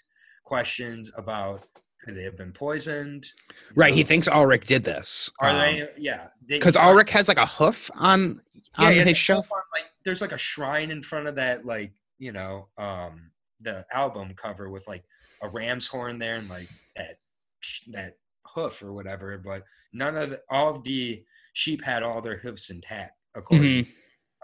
questions about could they have been poisoned? Right, he thinks Ulrich did this. are they? Yeah, Because Ulrich has like a hoof on on yeah, his show. Like, there's like a shrine in front of that, like you know, um, the album cover with like a ram's horn there and like that that hoof or whatever. But none of the, all of the sheep had all their hoofs intact, according. Mhm.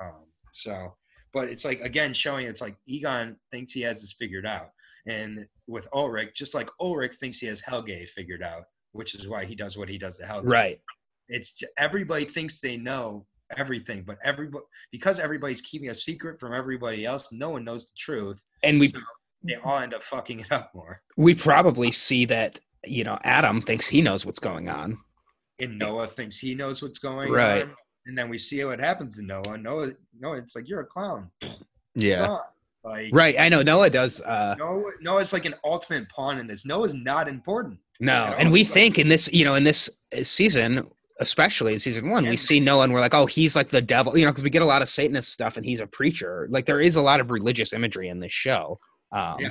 Um, so, but it's like again showing it's like Egon thinks he has this figured out, and with Ulrich, just like Ulrich thinks he has Helge figured out, which is why he does what he does to Helge. Right. It's everybody thinks they know everything, but everybody because everybody's keeping a secret from everybody else, no one knows the truth. And we so they all end up fucking it up more. we probably see that you know Adam thinks he knows what's going on. And Noah thinks he knows what's going Right. on. And then we see what happens to Noah. Noah, Noah, it's like you're a clown. Yeah. Like Right. I know Noah does. Uh, Noah, Noah's like an ultimate pawn in this. Noah's not important. no, and we think in this, you know, in this season, especially in season one, we see Noah and we're like, oh, he's like the devil, you know, because we get a lot of Satanist stuff and he's a preacher. Like there is a lot of religious imagery in this show. Um, Yeah.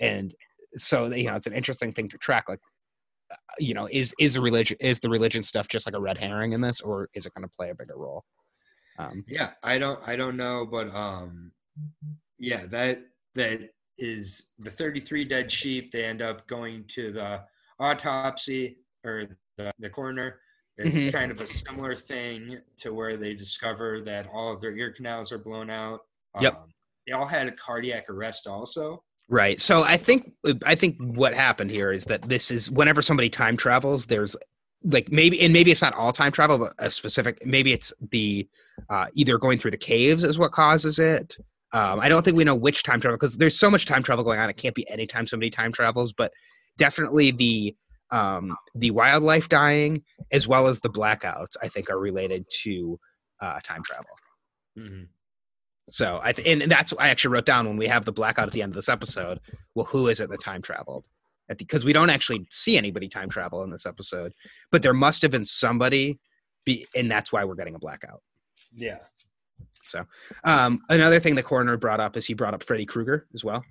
And so, you know, it's an interesting thing to track. Like, uh, you know, is is the religion is the religion stuff just like a red herring in this, or is it going to play a bigger role? Um, Yeah, I don't I don't know, but um yeah, that that is the 33 dead sheep. They end up going to the autopsy or the, the coroner. It's Mhm. kind of a similar thing to where they discover that all of their ear canals are blown out. Yep. Um, they all had a cardiac arrest also. Right. So I think I think what happened here is that this is whenever somebody time travels, there's like maybe and maybe it's not all time travel, but a specific maybe it's the uh, either going through the caves is what causes it. Um, I don't think we know which time travel because there's so much time travel going on. It can't be any time somebody time travels, but definitely the um, the wildlife dying as well as the blackouts I think are related to uh, time travel. Mm-hmm. So I th- and that's I actually wrote down when we have the blackout at the end of this episode. Well, who is it that time traveled? Because we don't actually see anybody time travel in this episode, but there must have been somebody, be, and that's why we're getting a blackout. Yeah. So um, another thing the coroner brought up is he brought up Freddy Krueger as well.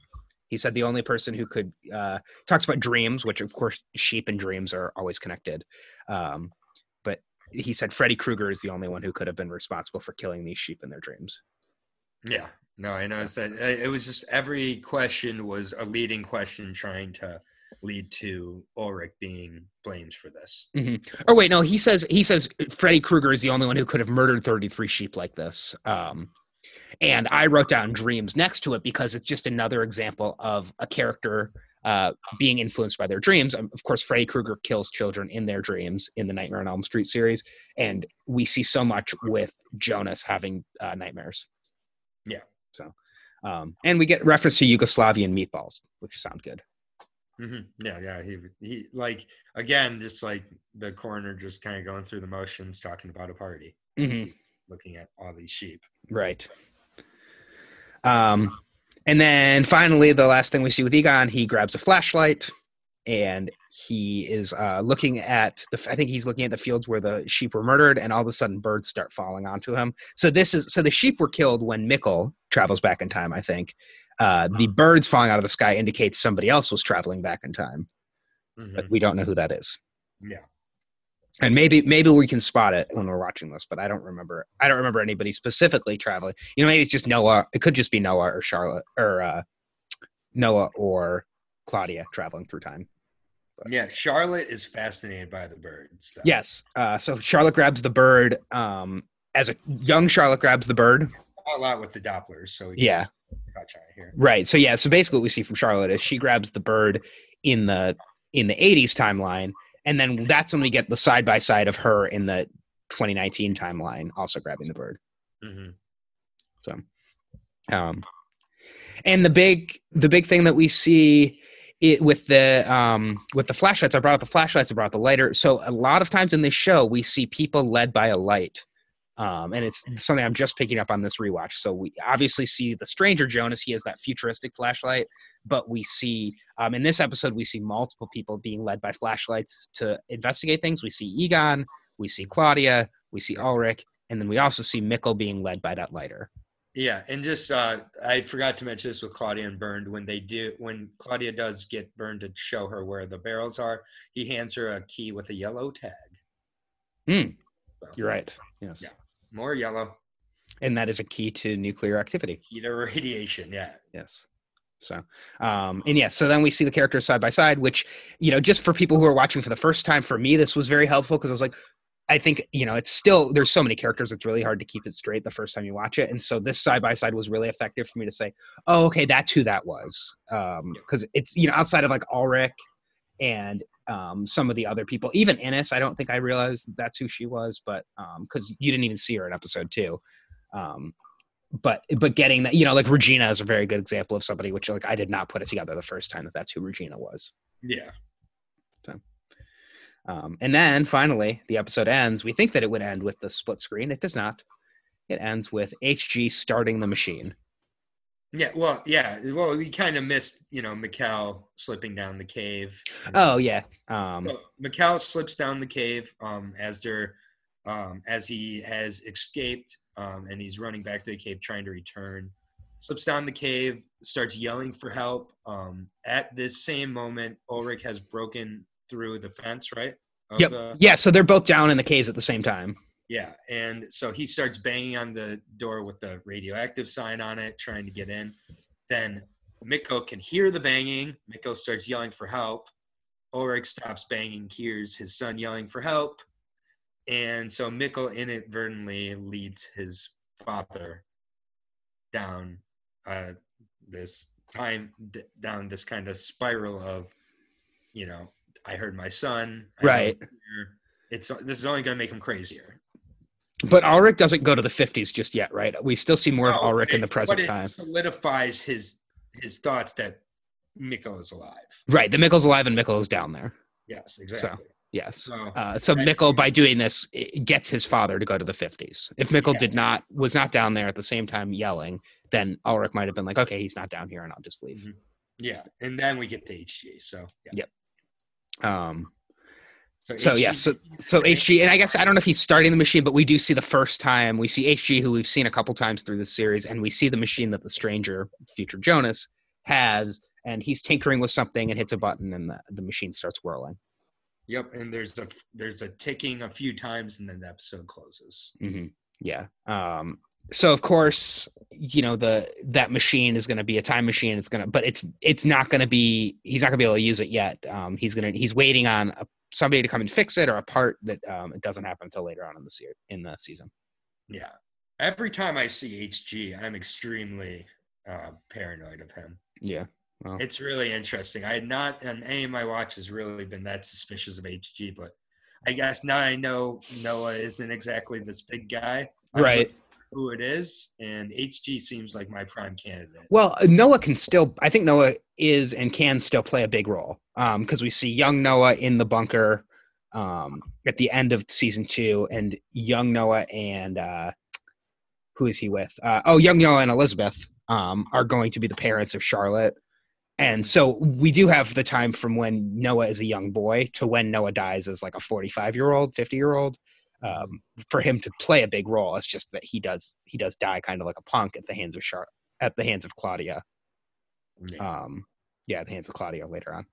He said the only person who could uh, talks about dreams, which of course sheep and dreams are always connected. Um, but he said Freddy Krueger is the only one who could have been responsible for killing these sheep in their dreams. Yeah. No, I noticed that. Uh, It was just every question was a leading question trying to lead to Ulrich being blamed for this. Or wait, no, he says he says Freddy Krueger is the only one who could have murdered 33 sheep like this. Um, and I wrote down dreams next to it because it's just another example of a character uh, being influenced by their dreams. Um, Of course, Freddy Krueger kills children in their dreams in the Nightmare on Elm Street series, and we see so much with Jonas having uh, nightmares. Yeah. So, um, and we get reference to Yugoslavian meatballs, which sound good. hmm Yeah, yeah. He he like again, just like the coroner, just kind of going through the motions, talking about a party. Mhm. looking at all these sheep. Right. Um, and then finally, the last thing we see with Egon, he grabs a flashlight and he is uh, looking at the. I think he's looking at the fields where the sheep were murdered, and all of a sudden, birds start falling onto him. So this is so the sheep were killed when Mikkel travels back in time. I think uh, the birds falling out of the sky indicates somebody else was traveling back in time, Mhm. but we don't know who that is. Yeah. And maybe maybe we can spot it when we're watching this, but I don't remember. I don't remember anybody specifically traveling. You know, maybe it's just Noah. It could just be Noah or Charlotte or uh, Noah or Claudia traveling through time. Yeah, Charlotte is fascinated by the birds. though. Yes. Uh, so Charlotte grabs the bird. Um, as a young Charlotte grabs the bird. a lot with the Dopplers, so Yeah. touch on it here. Right. So yeah. So basically, what we see from Charlotte is she grabs the bird in the in the '80s timeline, and then that's when we get the side by side of her in the 2019 timeline, also grabbing the bird. hmm Um, and the big the big thing that we see it with the um with the flashlights i brought up the flashlights i brought the lighter. So a lot of times in this show we see people led by a light um and it's something i'm just picking up on this rewatch so we obviously see the stranger jonas he has that futuristic flashlight but we see um in this episode we see multiple people being led by flashlights to investigate things we see egon we see claudia we see ulrich and then we also see Mikkel being led by that lighter Yeah, and just uh, I forgot to mention this with Claudia and Bernd when they do when Claudia does get Bernd to show her where the barrels are, he hands her a key with a yellow tag. Hmm. So, You're right. Yes. Yeah. More yellow. And that is a key to nuclear activity. Key to radiation. Yeah. Yes. So, um, and yes, so then we see the characters side by side, which, you know, just for people who are watching for the first time, for me, this was very helpful because I was like, I think, you know, it's still, there's so many characters, it's really hard to keep it straight the first time you watch it. And so this side by side was really effective for me to say, oh, okay, that's who that was. Um, cause it's, you know, outside of like Ulrich and, um, some of the other people, even Ines, I don't think I realized that's who she was, but, um, cause you didn't even see her in episode two. Um, but but getting that you know like regina is a very good example of somebody which like i did not put it together the first time that that's who regina was Yeah. um, and then finally the episode ends we think that it would end with the split screen it does not it ends with hg starting the machine Yeah. Well, yeah. Well, we kind of missed, you know, Mikkel slipping down the cave. oh yeah um, So slips down the cave um, as they're um, as he has escaped um, and he's running back to the cave trying to return. Slips down the cave, starts yelling for help. Um, at this same moment, Ulrich has broken through the fence, right? Of Yep. yeah so they're both down in the caves at the same time yeah, and so he starts banging on the door with the radioactive sign on it, trying to get in. Then Mikko can hear the banging. Mikko starts yelling for help. Ulrich stops banging, hears his son yelling for help. And so Mikko inadvertently leads his father down uh, this time, d- down this kind of spiral of, you know, I heard my son. I Right. It's this is only going to make him crazier. But ulrich doesn't go to the 50s just yet right we still see more of No, ulrich in the present it time solidifies his his thoughts that Mikko is alive. right the mikkel's alive and mikkel is down there Yes, exactly. yes So, Uh, so Mikkel, by doing this, gets his father to go to the 50s. If Mikkel Yeah. did not, was not down there at the same time yelling, then Ulrich might have been like, okay, he's not down here, and I'll just leave. Mhm. yeah, and then we get to HG. So yeah. Um, so HG yeah, so so. HG, and I guess I don't know if he's starting the machine, but we do see the first time we see HG, who we've seen a couple times through this series, and we see the machine that the stranger, future Jonas, has, and he's tinkering with something and hits a button, and the, the machine starts whirling. Yep, and there's a there's a ticking a few times, and then the episode closes. hmm Yeah. Um, so of course, you know the that machine is going to be a time machine. It's gonna, but it's it's not going to be. He's not going to be able to use it yet. Um, he's gonna he's waiting on a, somebody to come and fix it or a part that um, it doesn't happen until later on in the se- in the season. Yeah, every time I see HG, I'm extremely uh, paranoid of him. Yeah. Well, It's really interesting. I had not on any of my watches really been that suspicious of HG, but I guess now I know Noah isn't exactly this big guy. I'm Right. Who it is, and HG seems like my prime candidate. well, Noah can still. I think Noah is and can still play a big role because we see young Noah in the bunker um, at the end of season two, and young Noah and uh, who is he with? Uh, oh, Young Noah and Elizabeth um, are going to be the parents of Charlotte. And so we do have the time from when Noah is a young boy to when Noah dies as like a 45 year old, 50 year old, um, for him to play a big role. It's just that he does he does die kind of like a punk at the hands of Char- at the hands of Claudia. Yeah. Um, yeah, at the hands of Claudia later on.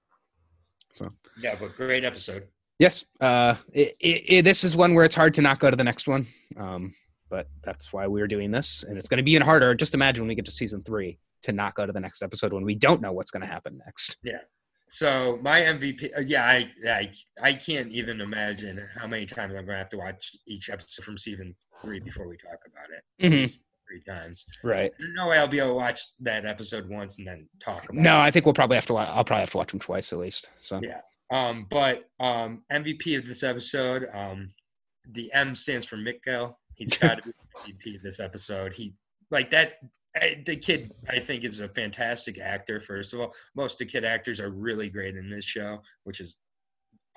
So yeah, but great episode. yes, uh, it, it, it, this is one where it's hard to not go to the next one. Um, but that's why we're doing this, and it's going to be even harder. Just imagine when we get to season three to not go to the next episode when we don't know what's going to happen next. So my MVP, uh, yeah, I, I I can't even imagine how many times I'm going to have to watch each episode from season three before we talk about it. At Mhm. least three times. Right. No way I'll be able to watch that episode once and then talk about it. No, it. I think we'll probably have to. Watch, I'll probably have to watch them twice at least. So Yeah. Um, but um, MVP of this episode, um, the M stands for Mikko. He's got to be MVP of this episode. He like that. I- The kid, I think, is a fantastic actor. First of all, most of the kid actors are really great in this show, which is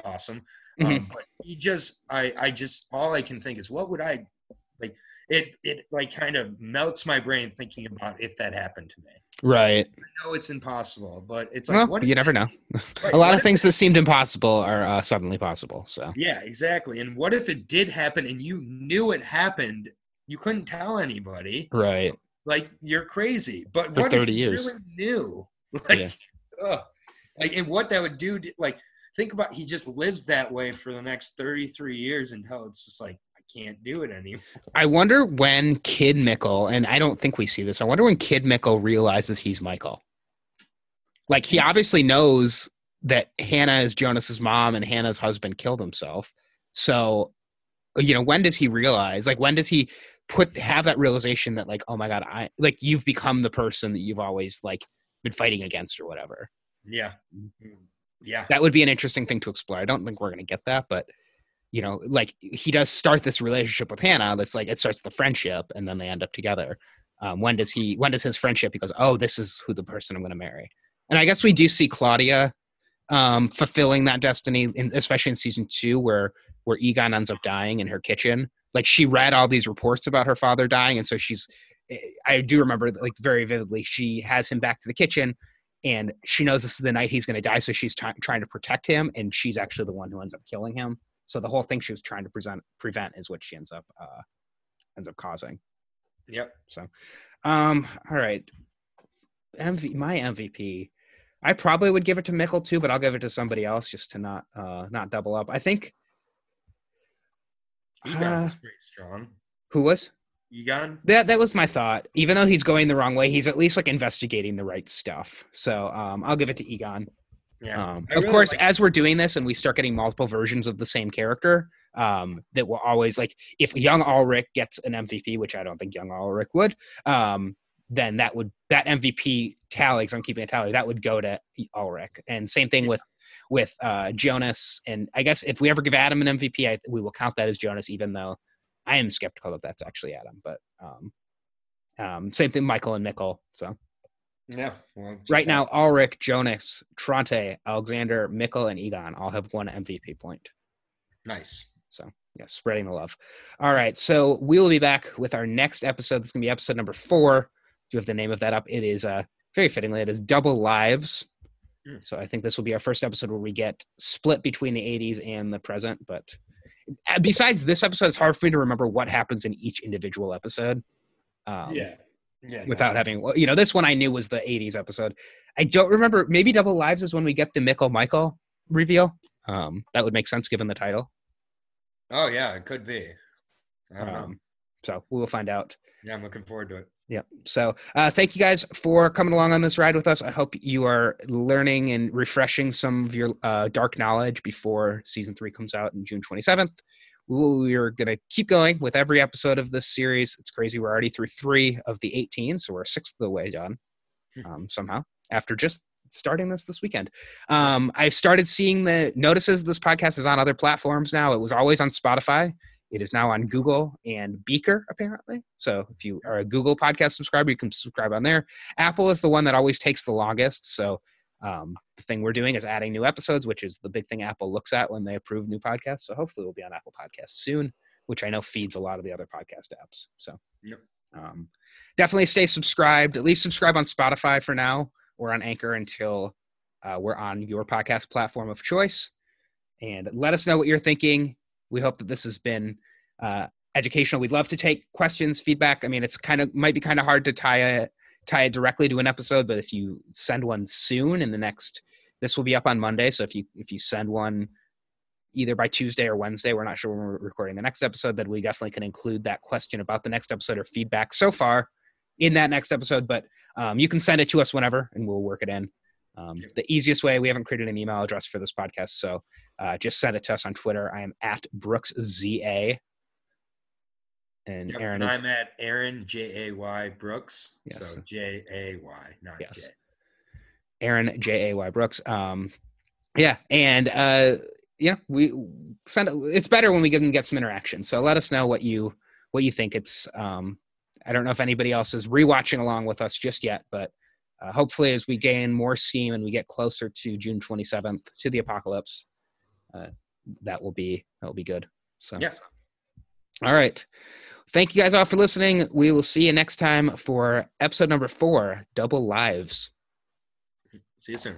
awesome. Um, but he just, I, I just, all I can think is, what would I like? It, it like kind of melts my brain thinking about if that happened to me. right. I know it's impossible, but it's like, Well, what? you never know. right, A lot of things that seemed impossible are uh, suddenly possible. So Yeah, exactly. And what if it did happen and you knew it happened? You couldn't tell anybody. right. Like you're crazy. But For what 30 if you years. really knew? Like, Yeah. like, and what that would do? To, like, think about he just lives that way for the next 33 years until it's just like I can't do it anymore. I wonder when Kid Mikkel, and I don't think we see this. I wonder when Kid Mikkel realizes he's Michael. Like he obviously knows that Hannah is Jonas's mom and Hannah's husband killed himself. So, you know, when does he realize? Like when does he put have that realization that like, oh my god, I like you've become the person that you've always like been fighting against or whatever. Yeah, yeah, that would be an interesting thing to explore. I don't think we're going to get that, but you know, like he does start this relationship with Hannah. That's like it starts the friendship, and then they end up together. Um, when does he? When does his friendship? He goes, "Oh, this is who the person I'm going to marry." And I guess we do see Claudia um, fulfilling that destiny, in, especially in season two, where where Egon ends up dying in her kitchen. Like she read all these reports about her father dying, and so she's. I do remember like very vividly. She has him back to the kitchen, and she knows this is the night he's going to die so she's try- trying to protect him and she's actually the one who ends up killing him so the whole thing she was trying to present prevent is what she ends up uh ends up causing yep. So, um all right MV- my mvp i probably would give it to mikkel too but i'll give it to somebody else just to not uh not double up i think Egon Uh, was pretty strong. who was Egon. that that was my thought even though he's going the wrong way he's at least like investigating the right stuff so um i'll give it to egon Yeah. Um, of really course, like- as we're doing this and we start getting multiple versions of the same character, um, that will always like if young Ulrich gets an MVP, which I don't think young Ulrich would, um, then that would that MVP tally, because I'm keeping a tally, that would go to Ulrich. And same thing with with uh, Jonas. And I guess if we ever give Adam an MVP, I, we will count that as Jonas, even though I am skeptical that that's actually Adam. But um, um, same thing, Michael and Mikkel. So Yeah. Well, right now, Ulrich, Jonas, Tronte, Alexander, Mikkel, and Egon all have one MVP point. nice. So, yeah, spreading the love. All right. So, we will be back with our next episode. This is going to be episode number four. Do you have the name of that up? It is uh, very fittingly, it is Double Lives. Mm. So, I think this will be our first episode where we get split between the 80s and the present. But uh, besides this episode, it's hard for me to remember what happens in each individual episode. Um, yeah. Yeah. without definitely. having well, you know this one i knew was the 80s episode i don't remember maybe double lives is when we get the michael michael reveal um that would make sense given the title Oh yeah, it could be. Don't know. um so we will find out Yeah, I'm looking forward to it. Yeah so uh thank you guys for coming along on this ride with us. I hope you are learning and refreshing some of your uh dark knowledge before season three comes out in june 27th we're going to keep going with every episode of this series. It's crazy we're already through three of the 18 so we're a sixth of the way done um, somehow after just starting this this weekend. Um, i started seeing the notices this podcast is on other platforms now. It was always on spotify it is now on google and breaker apparently so if you are a google podcast subscriber you can subscribe on there apple is the one that always takes the longest so um, the thing we're doing is adding new episodes which is the big thing apple looks at when they approve new podcasts so hopefully we'll be on apple podcasts soon which i know feeds a lot of the other podcast apps so Yep. Um, definitely stay subscribed. At least subscribe on Spotify for now or on Anchor until uh, we're on your podcast platform of choice. And let us know what you're thinking. We hope that this has been uh, educational. We'd love to take questions, feedback. I mean, it's kind of might be kind of hard to tie it tie it directly to an episode, but if you send one soon in the next, this will be up on Monday. So if you if you send one either by Tuesday or Wednesday, we're not sure when we're recording the next episode, then we definitely can include that question about the next episode or feedback so far in that next episode. But um, you can send it to us whenever, and we'll work it in. Um, the easiest way, we haven't created an email address for this podcast, so uh, just send it to us on Twitter. I am at Brooks ZA. And yep, Aaron and is, I'm at Aaron J A Y Brooks. Yes. So J A Y, not yes. J. Aaron J A Y Brooks. Um, yeah, and uh, yeah, we send. It's better when we can get some interaction. So let us know what you what you think. It's um, I don't know if anybody else is rewatching along with us just yet, but uh, hopefully, as we gain more steam and we get closer to June 27th to the apocalypse, uh, that will be that will be good. So yeah. All right. Thank you guys all for listening. We will see you next time for episode number four, Double Lives. See you soon.